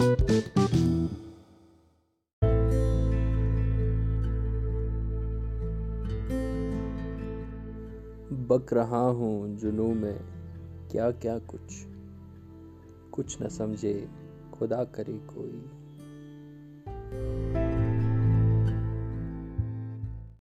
بک رہا ہوں جنوں میں کیا کیا کچھ۔ کچھ نہ سمجھے خدا کرے کوئی۔